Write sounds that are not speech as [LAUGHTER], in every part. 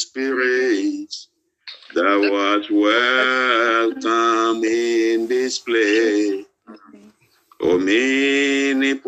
Spirit, thou art welcome in this place. Omnipotent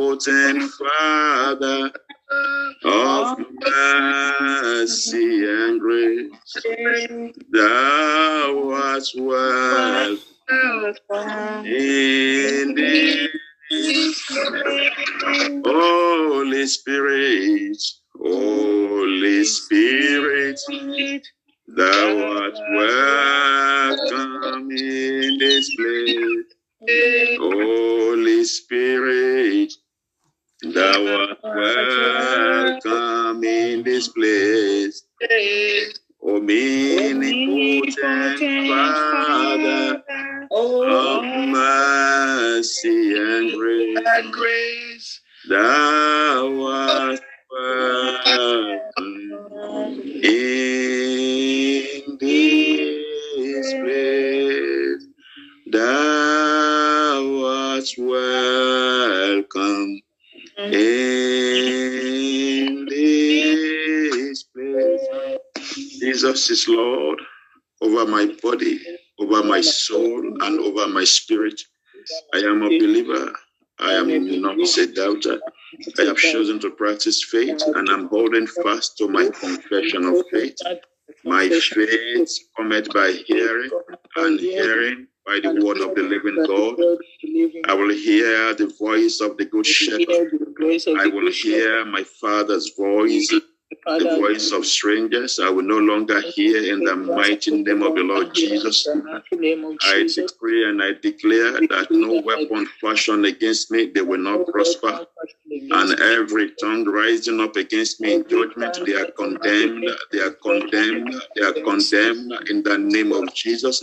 welcome in this place. Jesus is Lord over my body, over my soul, and over my spirit. I am a believer. I am not a doubter. I have chosen to practice faith and I'm holding fast to my confession of faith. My faith cometh by hearing and hearing by the word of the living God. I will hear the voice of the good shepherd. I will hear my father's voice the voice of strangers I will no longer hear in the mighty name of the Lord Jesus. I decree and I declare that no weapon fashioned against me, they will not prosper. And every tongue rising up against me in judgment, they are condemned, they are condemned, they are condemned in the name of Jesus.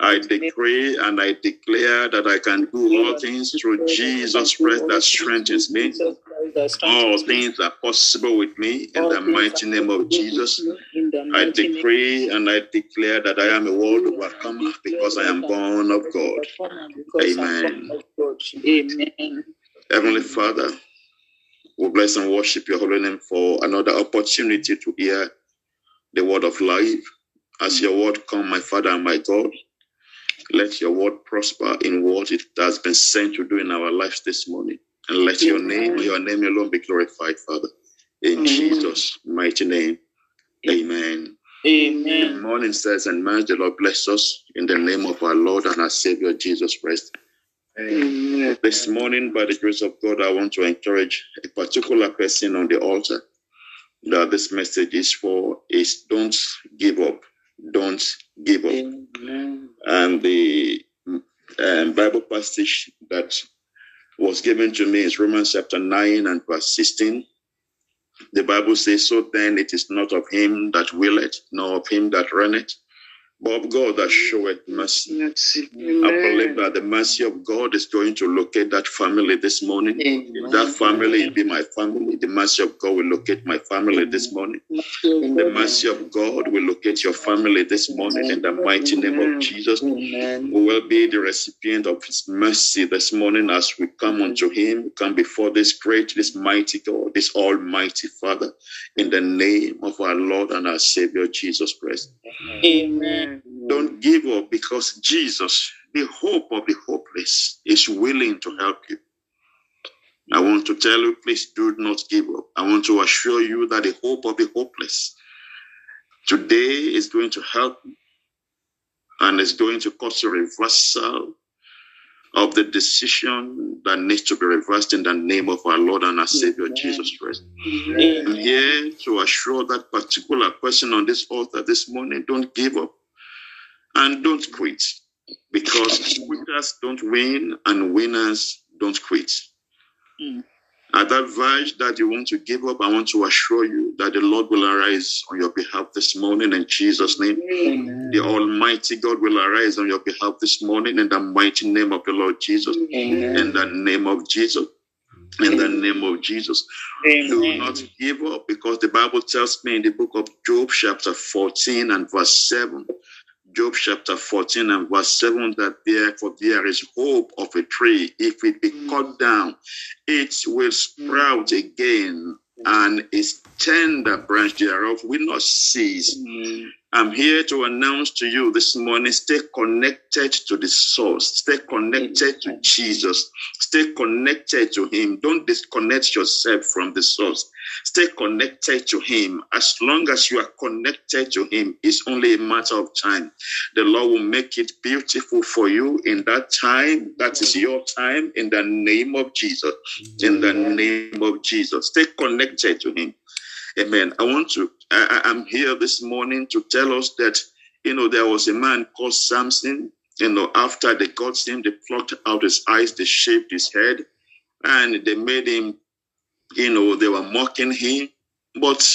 I decree and I declare that I can do all things through Jesus Christ that strengthens me. All things are possible with me in the mighty name of Jesus. I decree and I declare that I am a world overcomer because I am born of God. Amen. Amen. Heavenly Father, we bless and worship your holy name for another opportunity to hear the word of life. As your word come, my Father and my God, let your word prosper in what it has been sent to do in our lives this morning. And let your name, your name alone be glorified, Father. In Amen. Jesus' mighty name. Amen. Amen. Good morning, sirs and man. The Lord bless us in the name of our Lord and our Savior Jesus Christ. Amen. This morning, by the grace of God, I want to encourage a particular person on the altar that this message is for is don't give up. Don't give up. Amen. And the um, Bible passage that was given to me is Romans chapter 9 and verse 16. The Bible says, So then it is not of him that willeth, nor of him that runneth, but of God that showeth mercy. Mercy. I believe that the mercy of God is going to locate that family this morning. If that family will be my family, the mercy of God will locate my family this morning. The mercy of God will locate your family this morning in the mighty name of Jesus. Amen. We will be the recipient of His mercy this morning as we come unto Him, come before this great, this mighty God, this Almighty Father, in the name of our Lord and our Savior Jesus Christ. Amen. Don't give up because Jesus, the hope of the hopeless, is willing to help you. I want to tell you, please do not give up. I want to assure you that the hope of the hopeless today is going to help you and is going to cause a reversal of the decision that needs to be reversed in the name of our Lord and our Savior Jesus Christ. I'm here to assure that particular person on this altar this morning don't give up and don't quit because quitters don't win and winners don't quit. Mm. At that verge that you want to give up, I want to assure you that the Lord will arise on your behalf this morning in Jesus' name. Amen. The Almighty God will arise on your behalf this morning in the mighty name of the Lord Jesus. Amen. In the name of Jesus. In the name of Jesus. Do not give up because the Bible tells me in the book of Job, chapter 14 and verse 7. Job chapter 14 and verse 7 that therefore there is hope of a tree. If it be cut down, it will sprout again and its tender branch thereof will not cease. Mm. I'm here to announce to you this morning stay connected to the source, stay connected to Jesus, stay connected to Him. Don't disconnect yourself from the source, stay connected to Him. As long as you are connected to Him, it's only a matter of time. The Lord will make it beautiful for you in that time. That is your time in the name of Jesus. In the name of Jesus, stay connected to Him. Amen. I want to, I, I'm here this morning to tell us that, you know, there was a man called Samson. You know, after they got him, they plucked out his eyes, they shaved his head, and they made him, you know, they were mocking him. But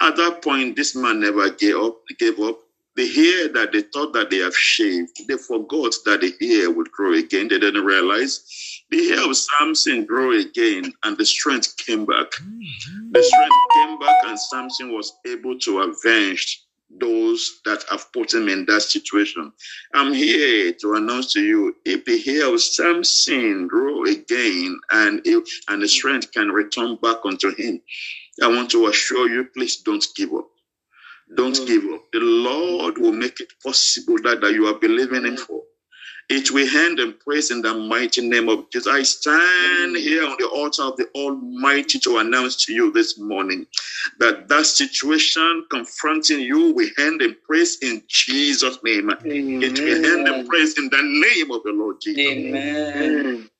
at that point, this man never gave up, gave up. The hair that they thought that they have shaved, they forgot that the hair would grow again. They didn't realize the hair of Samson grew again, and the strength came back. Mm-hmm. The strength came back, and Samson was able to avenge those that have put him in that situation. I'm here to announce to you if the hair of Samson grow again and if, and the strength can return back unto him, I want to assure you, please don't give up. Don't mm-hmm. give up. The Lord will make it possible that, that you are believing Him mm-hmm. for. It will end and praise in the mighty name of Jesus. I stand here on the altar of the Almighty to announce to you this morning that that situation confronting you will end and praise in Jesus' name. Amen. It will end and praise in the name of the Lord Jesus. Amen.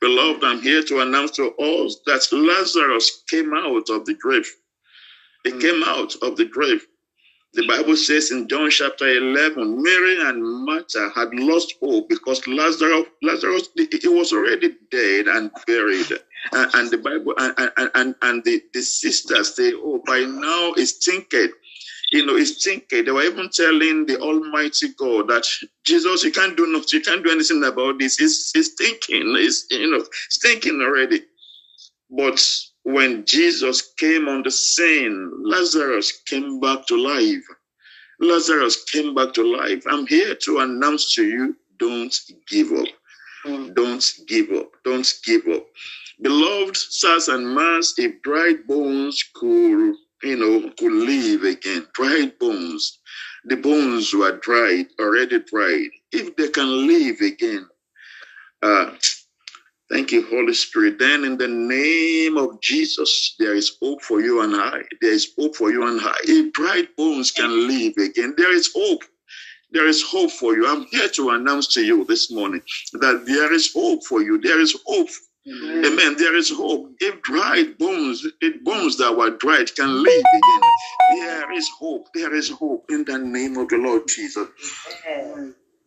Beloved, I'm here to announce to us that Lazarus came out of the grave. He mm. came out of the grave. The Bible says in John chapter 11, Mary and Martha had lost hope because Lazarus, Lazarus, he was already dead and buried. And, and the Bible and, and, and, the, the sisters say, Oh, by now it's thinking, you know, it's thinking. They were even telling the Almighty God that Jesus, you can't do nothing, you can't do anything about this. It's, it's thinking, it's you know, it's thinking already. But when Jesus came on the scene, Lazarus came back to life. Lazarus came back to life. I'm here to announce to you don't give up. Don't give up. Don't give up. Beloved sirs and mans, if dried bones could, you know, could live again, dried bones, the bones were dried, already dried. If they can live again, uh, Thank you, Holy Spirit. Then, in the name of Jesus, there is hope for you and I. There is hope for you and I. If dried bones can live again, there is hope. There is hope for you. I'm here to announce to you this morning that there is hope for you. There is hope. Amen. Amen. There is hope. If dried bones, if bones that were dried can live again, there is hope. There is hope in the name of the Lord Jesus.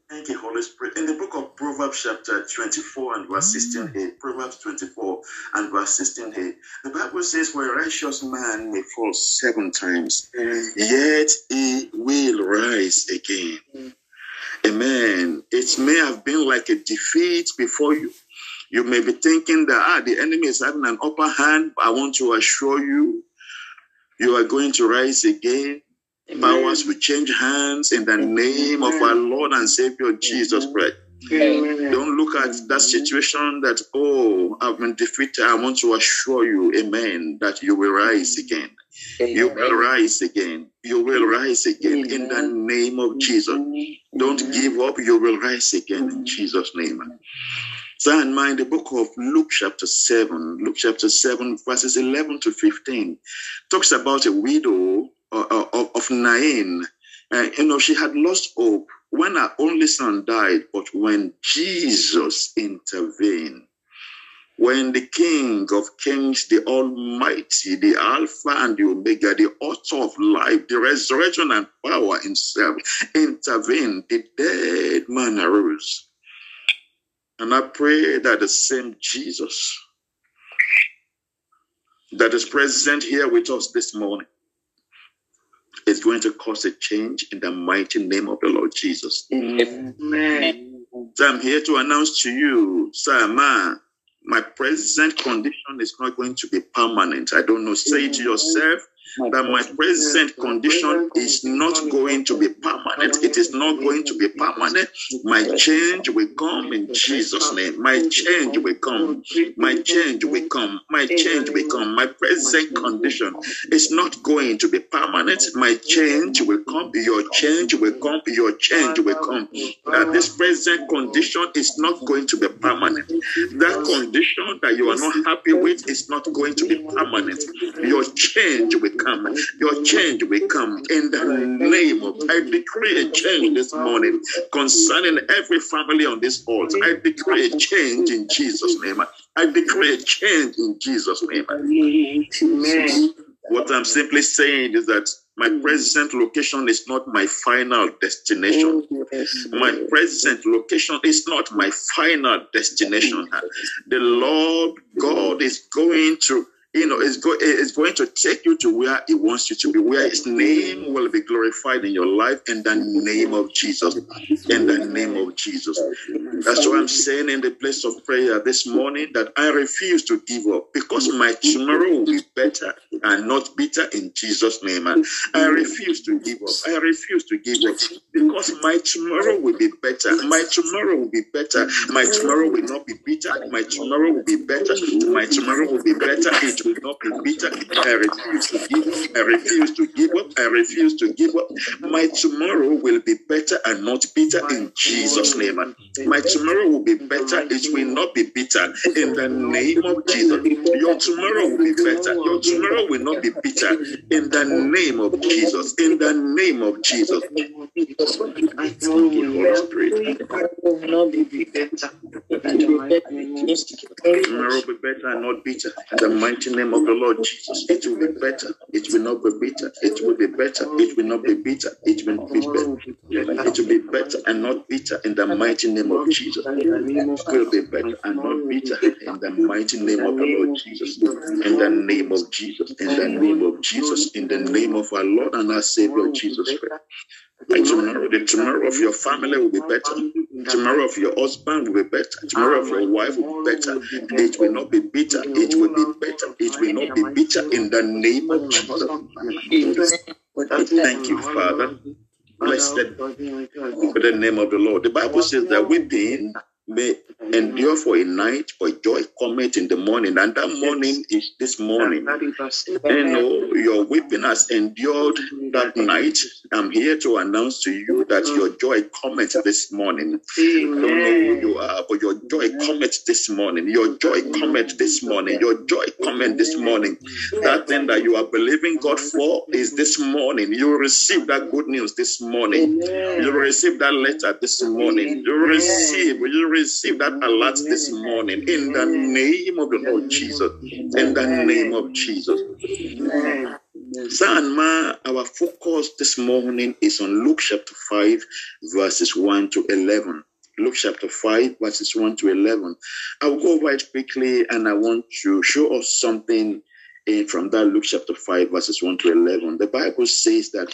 Thank you, Holy Spirit. In the book of Proverbs, chapter 24 and verse 16a, Proverbs 24 and verse 16a, the Bible says, Where a righteous man may fall seven times, yet he will rise again. Amen. It may have been like a defeat before you. You may be thinking that ah, the enemy is having an upper hand. I want to assure you, you are going to rise again. Powers will change hands in the name of our Lord and Savior Jesus Christ. Amen. Don't look at that situation that, oh, I've been defeated. I want to assure you, amen, that you will rise again. You will rise again. You will rise again in the name of Jesus. Don't give up. You will rise again in Jesus' name. So, in mind, the book of Luke, chapter 7, Luke, chapter 7, verses 11 to 15, talks about a widow of, of Nain. Uh, you know, she had lost hope when her only son died, but when Jesus intervened, when the King of Kings, the Almighty, the Alpha and the Omega, the author of life, the resurrection and power himself intervened, the dead man arose. And I pray that the same Jesus that is present here with us this morning is going to cause a change in the mighty name of the Lord Jesus. Amen. So I'm here to announce to you, sir, man, my present condition is not going to be permanent. I don't know. Say it to yourself. That my present condition is not going to be permanent. It is not going to be permanent. My change will come in Jesus' name. My change will come. My change will come. My change will come. My present condition is not going to be permanent. My change will come. Your change will come. Your change will come. That this present condition is not going to be permanent. That condition that you are not happy with is not going to be permanent. Your change will come. Your change will come in the name of. I decree a change this morning concerning every family on this altar. I decree a change in Jesus' name. I decree a change in Jesus' name. Amen. What I'm simply saying is that my present location is not my final destination. My present location is not my final destination. The Lord God is going to you know, it's, go, is going to take you to where He wants you to be, where His name will be glorified in your life in the name of Jesus. In the name of Jesus. That's why I'm saying in the place of prayer this morning that I refuse to give up because my tomorrow will be better and not bitter in Jesus' name. I refuse to give up. I refuse to give up because my tomorrow will be better. My tomorrow will be better. My tomorrow will not be bitter. My tomorrow will be better. My tomorrow will be better. It will not be bitter. I refuse to give up. I refuse to give up. I refuse to give up. My tomorrow will be better and not bitter in Jesus' name. My tomorrow will be better. It will not be bitter in the name of Jesus. Your tomorrow will be better. Your tomorrow will not be bitter in the name of Jesus. In the name of Jesus. Holy Spirit. Tomorrow will be better and not bitter. In the mighty name of the Lord Jesus, it will be better. It will not be bitter. It will be better. It will not be bitter. It will be better. It will be better and not bitter in the mighty name of Jesus. It will be better and not bitter in the mighty name of the Lord Jesus. In the name of Jesus. In the name of Jesus. In the name of our Lord and our Savior Jesus Christ. And tomorrow, the tomorrow of your family will be better. Tomorrow of your husband will be better. Tomorrow of your wife will be better. It will not be bitter. It will be better. It will not be bitter in the name of Jesus. Thank you, Father. Blessed be the name of the Lord. The Bible says that weeping may endure for a night, but joy cometh in the morning. And that morning is this morning. You know, your weeping has endured that night. I'm here to announce to you that your joy cometh this morning. I don't know who you are, but your joy cometh this morning. Your joy cometh this morning. Your joy cometh this morning. That thing that you are believing God for is this morning. You receive that good news this morning. You receive that letter this morning. You receive, you receive that alert this morning in the name of the Lord Jesus. In the name of Jesus. Zanma, our focus this morning is on Luke chapter 5, verses 1 to 11. Luke chapter 5, verses 1 to 11. I'll go over it quickly and I want to show us something in, from that Luke chapter 5, verses 1 to 11. The Bible says that,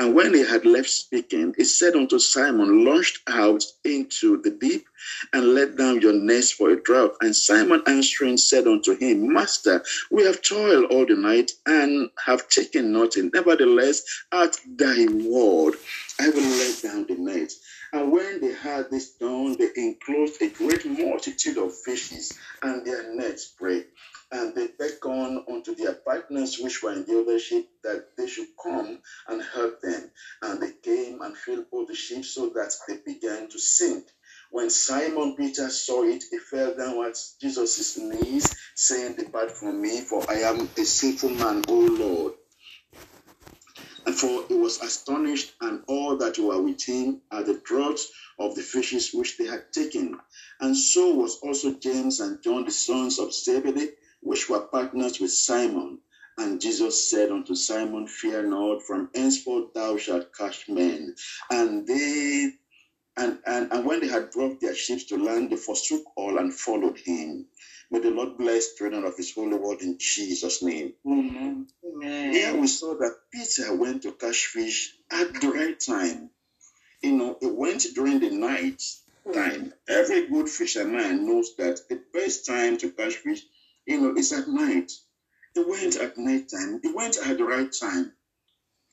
And when he had left speaking, he said unto Simon, Launch out into the deep and let down your nets for a draught. And Simon answering said unto him, Master, we have toiled all the night and have taken nothing. Nevertheless, at thy word, I will let down the nets. And when they had this done, they enclosed a great multitude of fishes, and their nets brake. And they beckoned unto their partners which were in the other ship that they should come and help them. And they came and filled both the ships so that they began to sink. When Simon Peter saw it, he fell down at Jesus' knees, saying, Depart from me, for I am a sinful man, O Lord. And for he was astonished, and all that were with him at the draught of the fishes which they had taken. And so was also James and John, the sons of Zebedee, which were partners with Simon. And Jesus said unto Simon, Fear not, from henceforth thou shalt catch men. And they and, and, and when they had brought their ships to land, they forsook all and followed him. May the Lord bless the reading of his holy word in Jesus' name. Amen. Here we saw that Peter went to catch fish at the right time. You know, it went during the night time. Every good fisherman knows that the best time to catch fish, you know, it's at night. He went at night time. He went at the right time.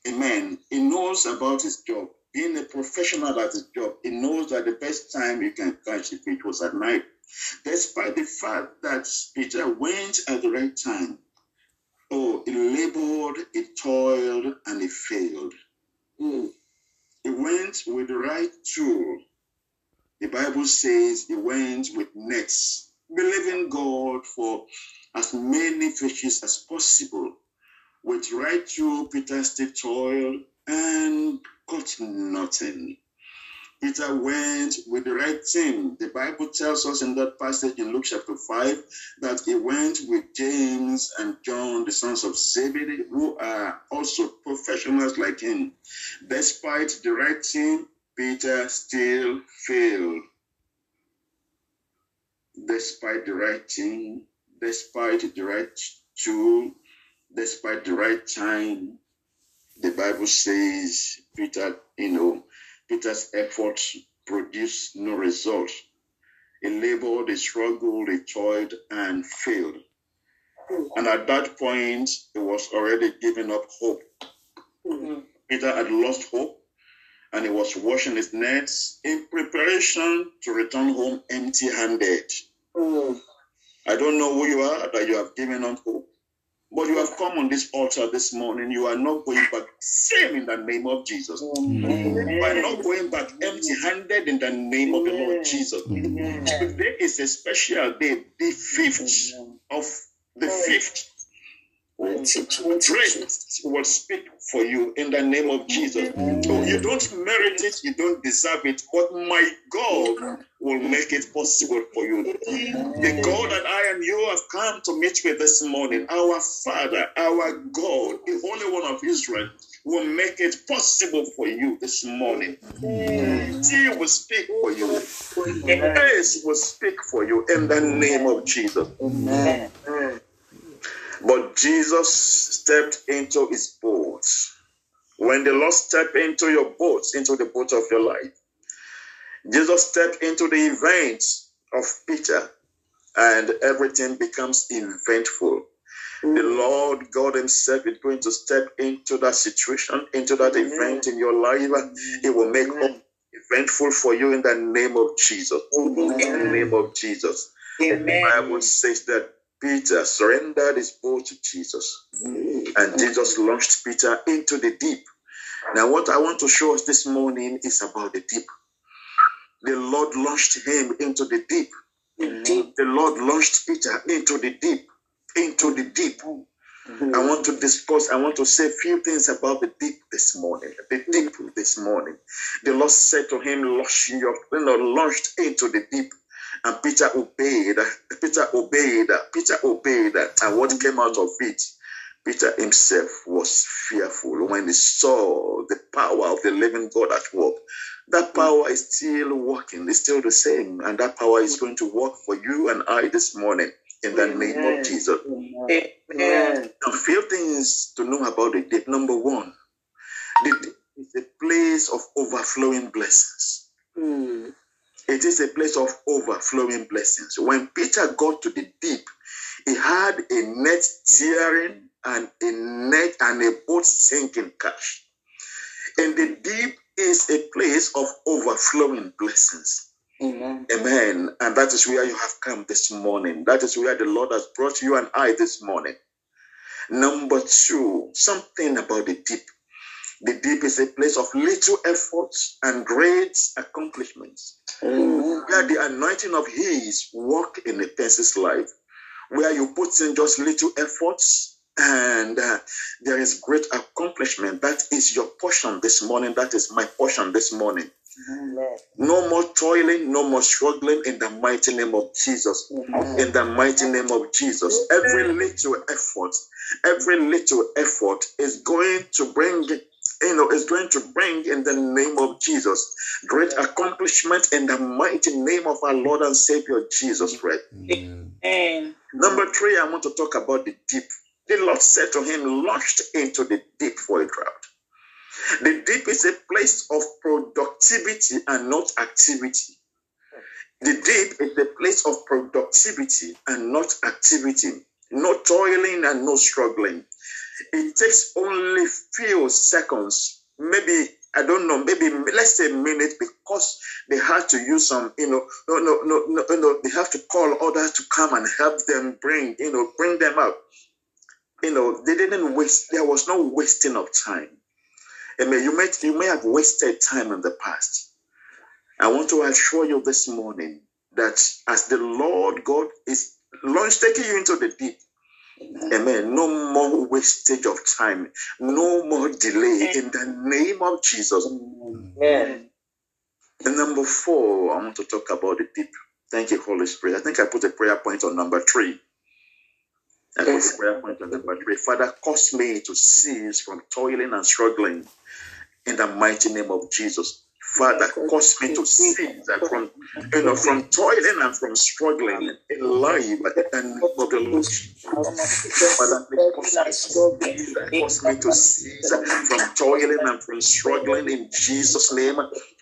Amen. He knows about his job. Being a professional at his job, he knows that the best time you can catch a fish was at night. Despite the fact that Peter went at the right time, oh, he labored, he toiled, and he failed. Mm. He went with the right tool. The Bible says he went with nets, believing God for as many fishes as possible. With right tool, Peter still toiled and caught nothing. Peter went with the right team. The Bible tells us in that passage in Luke chapter 5 that he went with James and John, the sons of Zebedee, who are also professionals like him. Despite the right team, Peter still failed. Despite the right team, despite the right tool, despite the right time, the Bible says Peter, you know, Peter's efforts produced no result. He labored, he struggled, he toiled, and failed. And at that point, he was already giving up hope. Mm. Peter had lost hope and he was washing his nets in preparation to return home empty handed. Mm. I don't know who you are that you have given up hope, but you have come on this altar this morning. You are not going back same in the name of Jesus. Amen. You are not going back empty handed in the name of the Lord Jesus. Amen. Today is a special day, the fifth of the fifth. Grace will speak for you in the name of Jesus. So you don't merit it, you don't deserve it, but my God will make it possible for you. The God that I and you have come to meet with this morning, our Father, our God, the Holy One of Israel, will make it possible for you this morning. He will speak for you. Grace will speak for you in the name of Jesus. Amen. Jesus stepped into his boat. When the Lord stepped into your boat, into the boat of your life, Jesus stepped into the event of Peter, and everything becomes eventful. The Lord God Himself is going to step into that situation, into that event in your life. He will make it eventful for you in the name of Jesus. In the name of Jesus. The Bible says that Peter surrendered his boat to Jesus, and Jesus launched Peter into the deep. Now, what I want to show us this morning is about the deep. The Lord launched him into the deep. The Lord launched Peter into the deep, into the deep. I want to discuss, I want to say a few things about the deep this morning. The deep this morning. The Lord said to him, Launch your, you know, launched into the deep. And Peter obeyed. Peter obeyed. Peter obeyed. And what came out of it? Peter himself was fearful when he saw the power of the living God at work. That power is still working, it's still the same. And that power is going to work for you and I this morning in the name of Jesus. Amen. A few things to know about the deep. Number one, the deep is a place of overflowing blessings. Mm. It is a place of overflowing blessings. When Peter got to the deep, he had a net tearing and a net and a boat sinking cash. And the deep is a place of overflowing blessings. Amen. Amen. And that is where you have come this morning. That is where the Lord has brought you and I this morning. Number two, something about the deep. The deep is a place of little efforts and great accomplishments. Mm. Where the anointing of His work in a person's life. Where you put in just little efforts and uh, there is great accomplishment. That is your portion this morning. That is my portion this morning. No more toiling, no more struggling in the mighty name of Jesus. In the mighty name of Jesus. Every little effort, every little effort is going to bring you know, is going to bring in the name of Jesus great accomplishment in the mighty name of our Lord and Savior Jesus Christ. Amen. Number three, I want to talk about the deep. The Lord said to him, launched into the deep for a crowd. The deep is a place of productivity and not activity. The deep is a place of productivity and not activity. No toiling and no struggling. It takes only few seconds, maybe I don't know, maybe let's say a minute, because they had to use some, you know, no, no, no, no, no, they have to call others to come and help them bring, you know, bring them up. You know, they didn't waste. There was no wasting of time. I mean, you may you may have wasted time in the past. I want to assure you this morning that as the Lord God is launch taking you into the deep, Amen. No more wastage of time. No more delay in the name of Jesus. Amen. And number four, I want to talk about the deep. Thank you, Holy Spirit. I think I put a prayer point on number three. I put a prayer point on number three. Father, cause me to cease from toiling and struggling in the mighty name of Jesus. Father, cause me to cease from you know from toiling and from struggling in life in the name of the Lord. Father, cause me to cease, cause me to cease from toiling and from struggling in Jesus' name.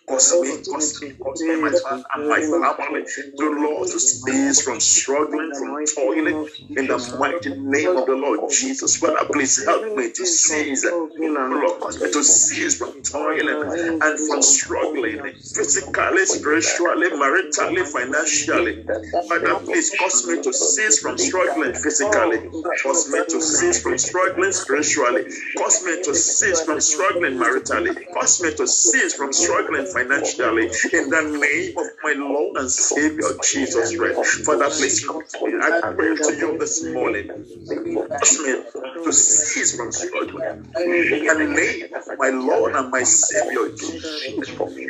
Cause me, cause me, cause me, my son and my family, to Lord, to cease from struggling, from toiling in the mighty name of the Lord Jesus. Father, please help me to cease, Lord, to cease from toiling and from struggling physically, spiritually, maritally, financially. Father, please cause me to cease from struggling physically, cause me to cease from struggling spiritually, cause me to cease from struggling maritally, cause me to cease from struggling financially [LAUGHS] in the name of my Lord and Savior Jesus Christ. Father, please help me. I pray to you this morning. To cease from struggling in the name of my Lord and my Savior Jesus.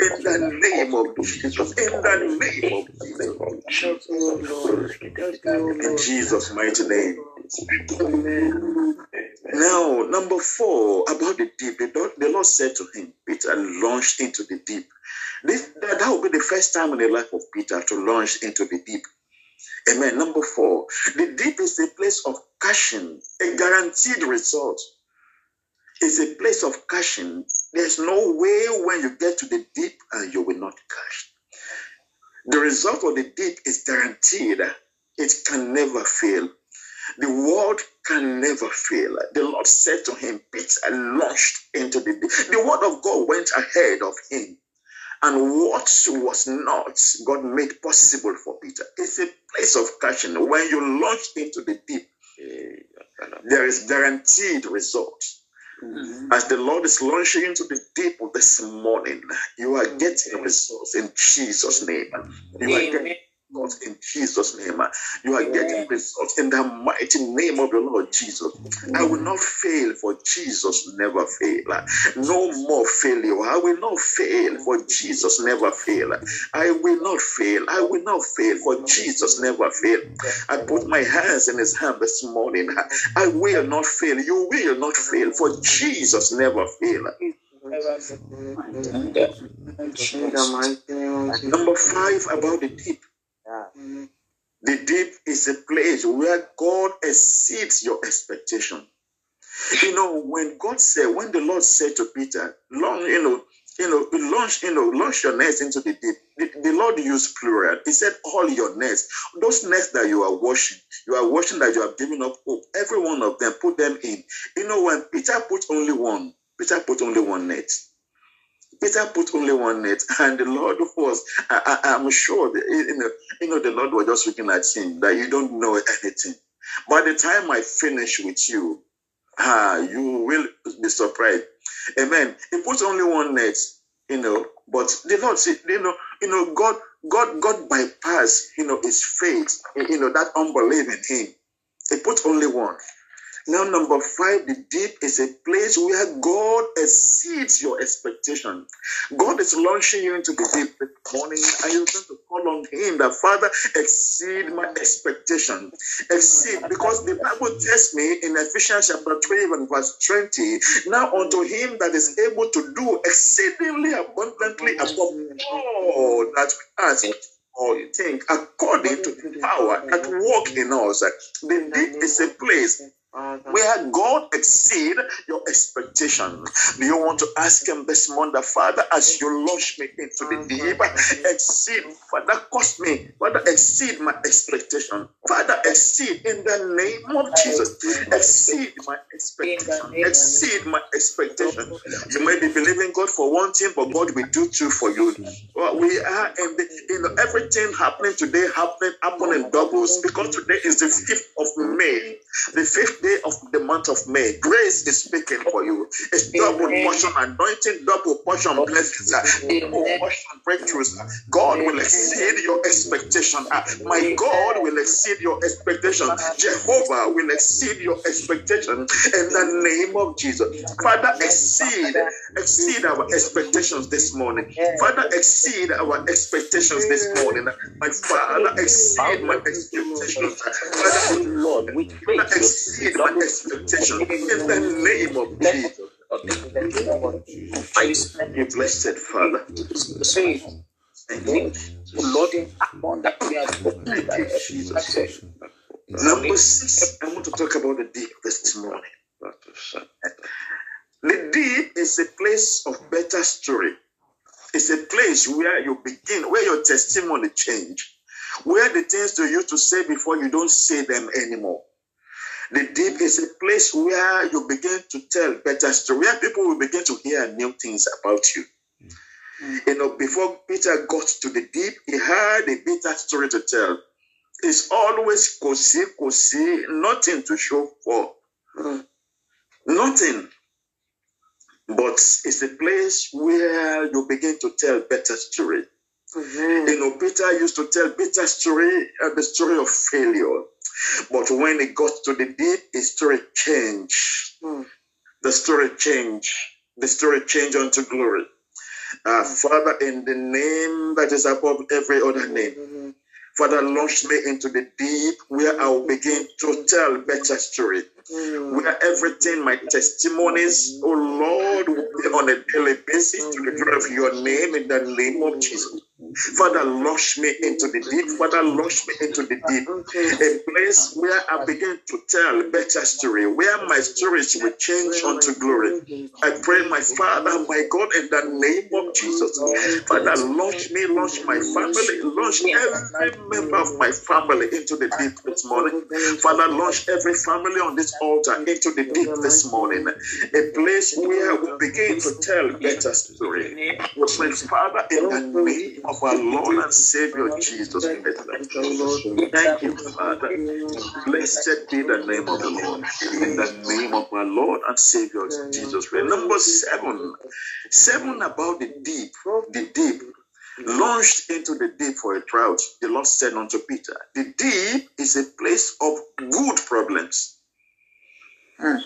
In the name of Jesus. In the name of Jesus. In Jesus' mighty name. Now, number four, about the deep, the Lord, the Lord said to him, Peter launched into the deep. This, that, that will be the first time in the life of Peter to launch into the deep. Amen. Number four, the deep is a place of cashing, a guaranteed result. It's a place of cashing. There's no way when you get to the deep and you will not cash. The result of the deep is guaranteed. It can never fail. The word can never fail. The Lord said to him, Peter launched into the deep. The word of God went ahead of him. And what was not, God made possible for Peter. It's a place of caution. When you launch into the deep, there is guaranteed result. Mm-hmm. As the Lord is launching into the deep this morning, you are getting results in Jesus' name. You are getting results in Jesus' name. You are getting results in the mighty name of the Lord Jesus. I will not fail, for Jesus never fail. No more failure. I will not fail, for Jesus never fail. I will not fail. I will not fail, for Jesus never fail. I put my hands in His hand this morning. I will not fail. You will not fail, for Jesus never fail. In the mighty name of Jesus. Number five about the deep. Yeah. The deep is a place where God exceeds your expectation. You know, when God said, when the Lord said to Peter, long, you know, you know, launch, you know, launch your nets into the deep. The, the Lord used plural. He said, all your nets, those nets that you are washing, you are washing that you have given up hope. Every one of them, put them in. You know, when Peter put only one, Peter put only one net. Peter put only one net, [LAUGHS] and the Lord was, I, I, I'm sure, that, you know, you know, the Lord was just looking at him that you don't know anything. By the time I finish with you, ah, you will be surprised. Amen. He put only one net, you know, but the Lord said, you know, you know, God, God, God bypassed, you know, his faith, you know, that unbelief in him. He put only one. Now, number five, the deep is a place where God exceeds your expectation. God is launching you into the deep this morning, and you're going to call on Him that Father exceed my expectation. Exceed, because the Bible tells me in Ephesians chapter 12 and verse 20, now unto Him that is able to do exceedingly abundantly above all that we ask or think according to the power that work in us. The deep is a place where God exceed your expectation. Do you want to ask Him this morning, Father, as you launch me into the deep, exceed, Father, cost me, Father, exceed my expectation. Father, exceed in the name of Jesus, exceed my expectation, exceed my expectation. You may be believing God for one thing, but God will do two for you. Well, we are in the, you know, everything happening today happening, happening doubles because today is the 5th of May, the 5th day of the month of May. Grace is speaking for you. It's double portion anointing, double portion blessings, uh, double portion breakthroughs. God will exceed your expectation. Uh, my God will exceed your expectation. Jehovah will exceed your expectation in the name of Jesus. Father, exceed, exceed our expectations this morning. Father, exceed our expectations this morning. My Father, exceed my expectations. Father, Lord, we pray Father, exceed my expectation in the name of Jesus. Thank you, blessed Father. Thank you. Lord, upon that we Thank you, Jesus. Number six, I want to talk about the deep this morning. The deep is a place of better story. It's a place where you begin, where your testimony change, where the things you used to say before you don't say them anymore. The deep is a place where you begin to tell better story, where people will begin to hear new things about you. You know, before Peter got to the deep, he had a bitter story to tell. It's always cozy, cozy, nothing to show for. Nothing. But it's a place where you begin to tell better story. You know, Peter used to tell Peter's story, uh, the story of failure. But when it got to the deep, his story changed. The story changed. Hmm. The story changed unto glory. Uh, Father, in the name that is above every other hmm. name, Father, launch me into the deep where I will begin to tell better story. Where everything, my testimonies, oh Lord, will be on a daily basis to the glory of your name in the name of Jesus. Father, launch me into the deep. Father, launch me into the deep. A place where I begin to tell better story, where my stories will change unto glory. I pray, my Father, my God, in the name of Jesus. Father, launch me, launch my family, launch every member of my family into the deep this morning. Father, launch every family on this altar into the deep this morning. A place where we begin to tell better story. Father, in the name of our Lord and Savior Jesus Christ. Thank you, Father. Blessed be the name of the Lord. In the name of our Lord and Savior Jesus Christ. Number seven. Seven about the deep. The deep. Launched into the deep for a drought, the Lord said unto Peter, The deep is a place of good problems. Hmm.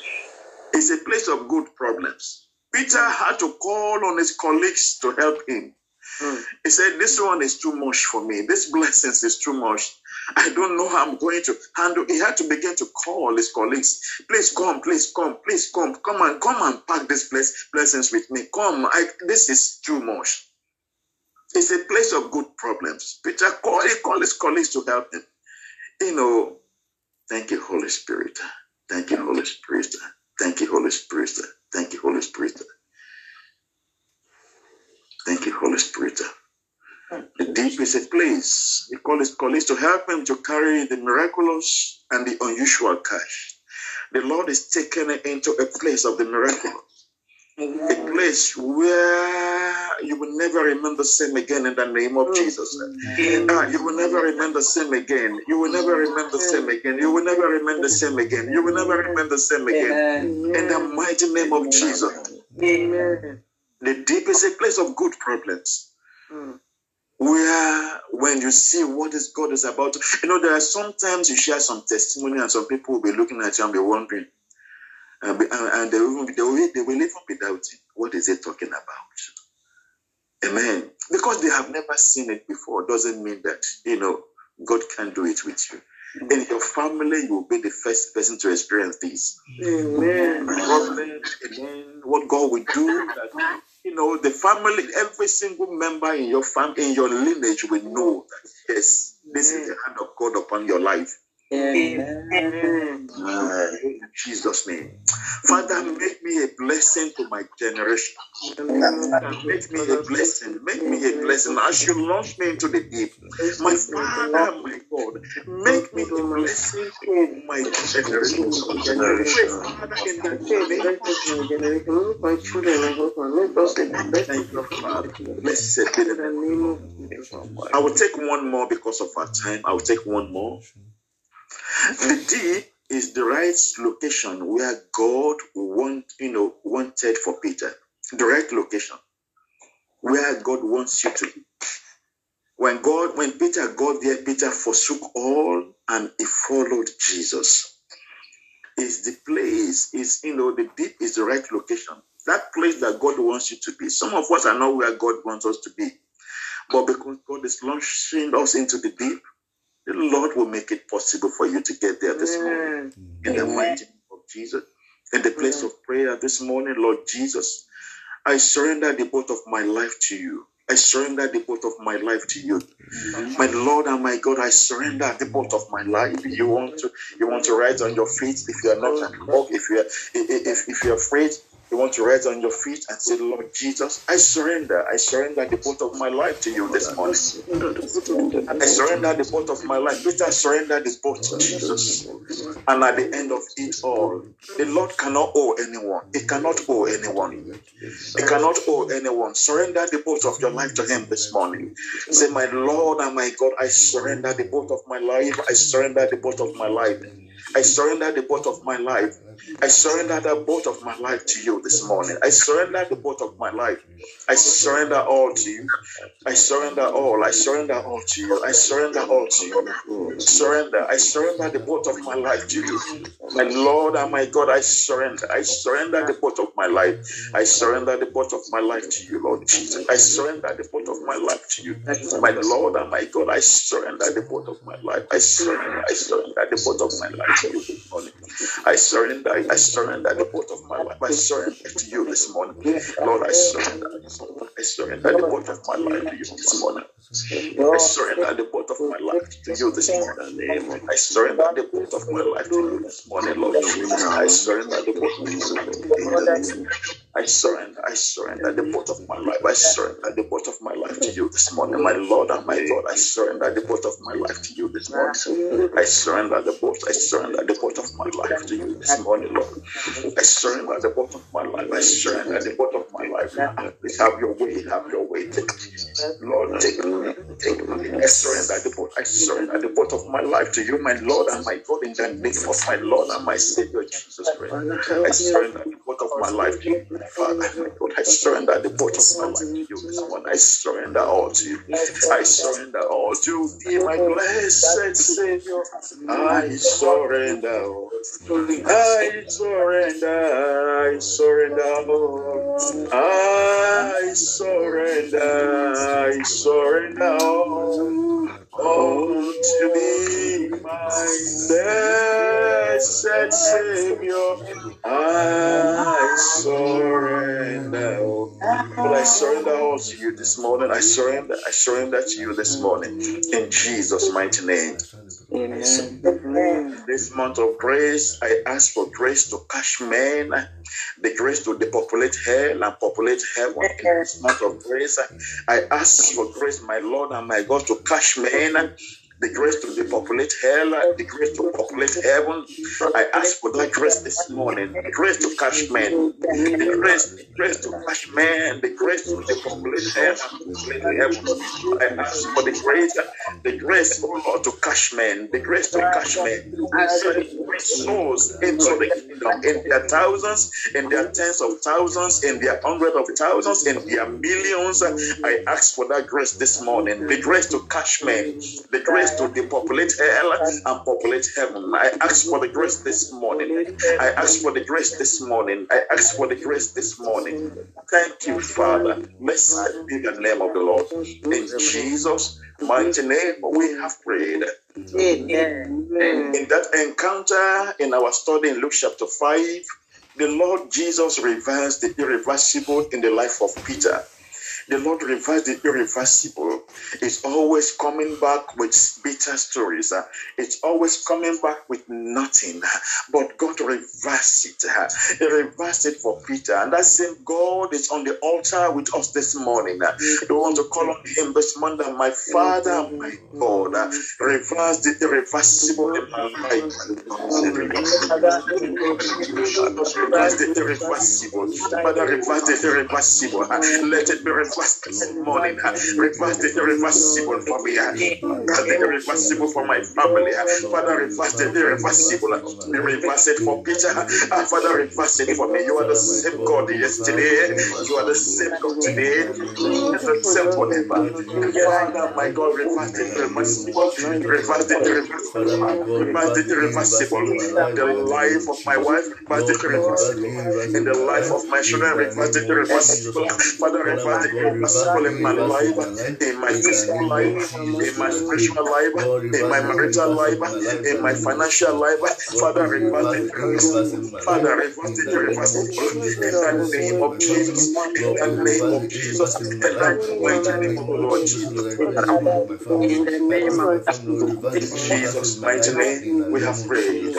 It's a place of good problems. Peter had to call on his colleagues to help him. Hmm. He said, This one is too much for me. This blessings is too much. I don't know how I'm going to handle. He had to begin to call his colleagues. Please come, please come, please come, come and come and pack this bless, blessings with me. Come, I, this is too much. It's a place of good problems. Peter called, he called his colleagues to help him. You know, thank you, Holy Spirit. Thank you, Holy Spirit. Thank you, Holy Spirit. Thank you, Holy Spirit. Thank you, Holy Spirit. The deep is a place. He his colleagues to help him to carry the miraculous and the unusual cash. The Lord is taking it into a place of the miraculous. A place where you will never remember same again in the name of Jesus. Ah, you will never remember same again. You will never remember same again. You will never remember same again. You will never remember same again. In the mighty name of Jesus. The deep is a place of good problems. Hmm. Where when you see what is God is about, you know, there are sometimes you share some testimony and some people will be looking at you and be wondering, And, be- and, and they, will, they, will, they will even be doubting what is it talking about? Amen. Because they have never seen it before doesn't mean that, you know, God can do it with you. Hmm. In your family, you will be the first person to experience this. Amen. Amen. What God will do, that, you know, the family, every single member in your family, in your lineage will know that, yes, this is the hand of God upon your life. Amen. In Jesus' name. Father, make me a blessing to my generation. Make me a blessing. Make me a blessing. As you launch me into the deep, my Father, my God, make me a blessing to my generation. I will take one more because of our time. I will take one more. The deep is the right location where God want, you know, wanted for Peter. The right location where God wants you to be. When God, when Peter got there, Peter forsook all and he followed Jesus. Is the place, is you know, the deep is the right location. That place that God wants you to be. Some of us are not where God wants us to be. But because God is launching us into the deep, the Lord will make it possible for you to get there this morning. In the mighty name of Jesus. In the place of prayer this morning, Lord Jesus, I surrender the boat of my life to you. I surrender the boat of my life to you. My Lord and my God, I surrender the boat of my life. You want to you want to rise on your feet if you are not at work, if you are if, if you're afraid, you want to rise on your feet and say, Lord Jesus, I surrender. I surrender the boat of my life to you this morning. I surrender the boat of my life. Peter surrendered this boat to Jesus. And at the end of it all, the Lord cannot owe anyone. He cannot owe anyone. He cannot owe anyone. Surrender the boat of your life to Him this morning. Say, My Lord and my God, I surrender the boat of my life. I surrender the boat of my life. I surrender the boat of my life. I surrender the boat of my life to you this morning. I surrender the boat of my life. I surrender all to you. I surrender all. I surrender all to you. I surrender all to you. Surrender. I surrender the boat of my life to you. My Lord and my God, I surrender. I surrender the boat of my life. I surrender the boat of my life to you, Lord Jesus. I surrender the boat of my life to you. My Lord and my God, I surrender the boat of my life. I surrender. I surrender the boat of my life to you this morning. I surrender. I surrender the boat of my life. I surrender to you this morning. Lord, I surrender. I surrender the boat of my life to you this morning. I surrender the boat of my life to you this morning. I surrender the boat of my life to you this morning, Lord I surrender the boat of my life. I surrender, I surrender the boat of my life. I surrender the boat of my life to you this morning, my Lord and my God. I surrender the boat of my life to you this morning. I surrender the boat. I surrender the boat of my life to you this morning, Lord. I surrender at the bottom of my life. I surrender at the bottom of my life. Have your way. Have your way. Take. Lord, take me. Take me. I surrender the boat. I surrender the boat of my life to you, my Lord and my God, in the name of my Lord and my Savior Jesus Christ. I surrender the boat of my life to you, my Father, my God. I surrender the boat of my life to you this morning. I surrender all to you. I surrender all to thee, my blessed Savior. I surrender all. I surrender. I surrender all. I surrender. I surrender all. To thee, my blessed Savior. I surrender. But I surrender all to you this morning. I surrender. I surrender to you this morning. In Jesus' mighty name. Amen. This month of grace, I ask for grace to catch men, the grace to depopulate hell and populate heaven. In this month of grace, I ask for grace, my Lord and my God, to catch men, the grace to depopulate hell, the grace to populate heaven. I ask for that grace this morning, the grace to catch men, the grace, the grace to catch men, the grace to depopulate hell and populate heaven. I ask for the grace, the grace, oh Lord, to catch men, the grace to catch men, to bring souls into the kingdom in their thousands, in their tens of thousands, in their hundreds of thousands, in their millions. I ask for that grace this morning, the grace to catch men, the grace to depopulate hell and populate heaven. I ask for the grace this morning. I ask for the grace this morning. I ask for the grace this morning. Thank you, Father. Blessed be the name of the Lord. In Jesus' mighty name, we have prayed. Amen. In that encounter in our study in Luke chapter 5, the Lord Jesus reversed the irreversible in the life of Peter. The Lord reversed the irreversible. It's always coming back with bitter stories. It's always coming back with nothing. But God reversed it. He reversed it for Peter. And that same God is on the altar with us this morning. We want to call on Him this morning. My Father, my God, reverse the irreversible in my life. Reverse the irreversible. Father, reverse the irreversible. Let it be reversed this morning. Reverse the irreversible for me. Reverse the irreversible for my family. uh, Father, reverse the irreversible. uh, Reverse it for Peter. Ah. Ah, Father, reverse it for me. You are the same God yesterday. You are the same God today. Are the same forever. Father, my God, reverse the irreversible. Reverse irreversible. Reverse irreversible. In the life of my wife, reverse the irreversible. In the life of my children, reverse the irreversible. Father, reverse the irreversible in my life, in my physical life, in my spiritual life, in my marital life, in my financial life. Father, reverse the irreversible. Father, reverse the irreversible. In the name of Jesus. In the name of Jesus. In the mighty name of the Lord Jesus. In the name of Jesus' mighty name, we have prayed.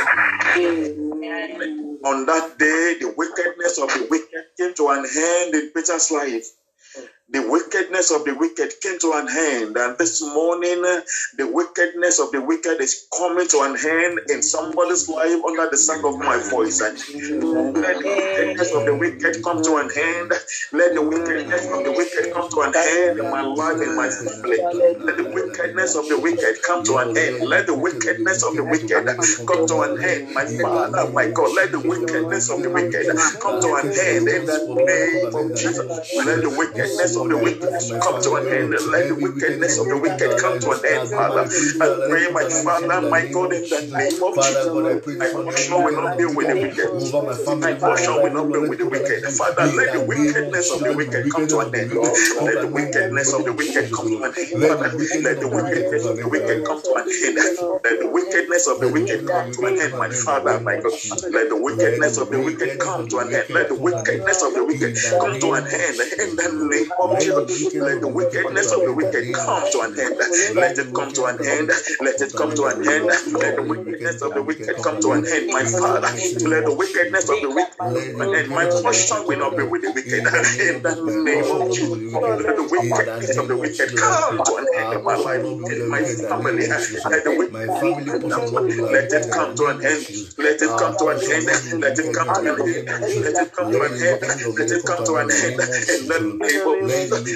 On that day, the wickedness of the wicked came to an end in Peter's life. The wickedness of the wicked came to an end, and this morning, uh, the wickedness of the wicked is coming to an end in somebody's life under the sound of my voice. Let the wickedness of the wicked come to an end. Let the wickedness of the wicked come to an end in my life, in my family. Let the wickedness of the wicked come to an end. Let the wickedness of the wicked come to an end. My Father, my God, let the wickedness of the wicked come to an end in the name of Jesus. Let the wickedness of the wicked come to an end. Let the wickedness of the wicked come to an end, Father. I pray, my Father, my God, in the name of Jesus. My portion will not be with the wicked. Over my family, My portion will not be with the wicked. Father, let the wickedness of the wicked come to an end. Let the wickedness of the wicked come to an end. Father, let the wickedness of the wicked come to an end. Let the wickedness of the wicked come to an end, my Father, my God. Let the wickedness of the wicked come to an end. Let the wickedness of the wicked come to an end in the name of Jesus. Let the wickedness of the wicked come to an end. Let it come to an end. Let it come to an end. Let the wickedness of the wicked come to an end, my Father. Let the wickedness of the wicked come to an end. My portion will not be with the wicked in the name of Jesus. Let the wickedness of the wicked come to an end in my life, in my family. Let the My family wickedness portion will not be let it come to an end. Let it come to an end. Let it come to an end. Let it come to an end. Let it come to an end. In the name of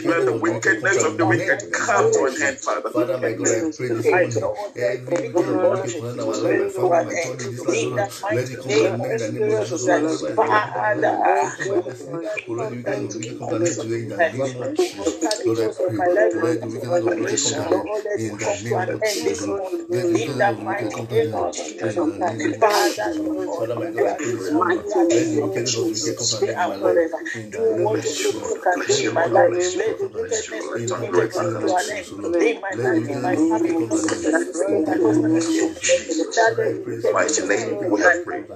let the wickedness of the wicked come to an end, Father. Father, my God, I pray this morning. Every wicked of the wicked our life, my family, my this life, let it come to an end in the name of Jesus. Lord, wherever I pray, Lord, let it come to my destiny. Let the wickedness of the wicked come to an end today in the name of Jesus. Lord, I pray, let the wickedness of the wicked come to an end in the name of Jesus. Let the wickedness of the wicked come to an end in the name of Jesus. Father, my God, I pray this morning. Let the wickedness of the wicked come to an end in my life in the name of you, Jesus. Mighty name we have prayed.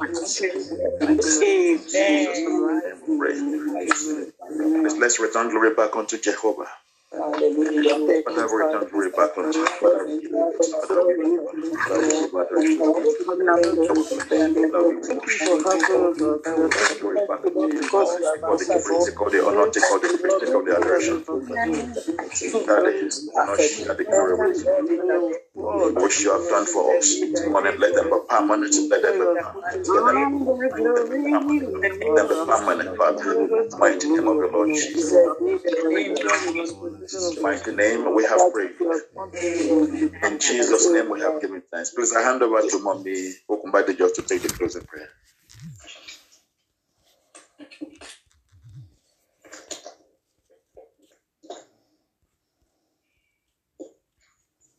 let's return glory back unto Jehovah. Hallelujah. Thank Father, you, we return Father. glory back unto you. Father, we give you praise. Father, we give you honor. Father, we give you adoration. Father, we bless you. Father, we worship you. Father, we return glory back unto you. Father, take all the glory, take all the honor, take all the praise, take all the adoration. That is not you, that the glory with you. Which you have done for us this morning, let them be permanent. Let them be permanent. Let them be permanent. Let them be permanent. Let them be permanent, Father. Mighty name of the Lord Jesus. Mighty name, we have prayed. In Jesus' name, we have given thanks. Please, I hand over to Mommy Okumba just to take the closing prayer.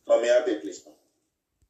Mommy Abe, please.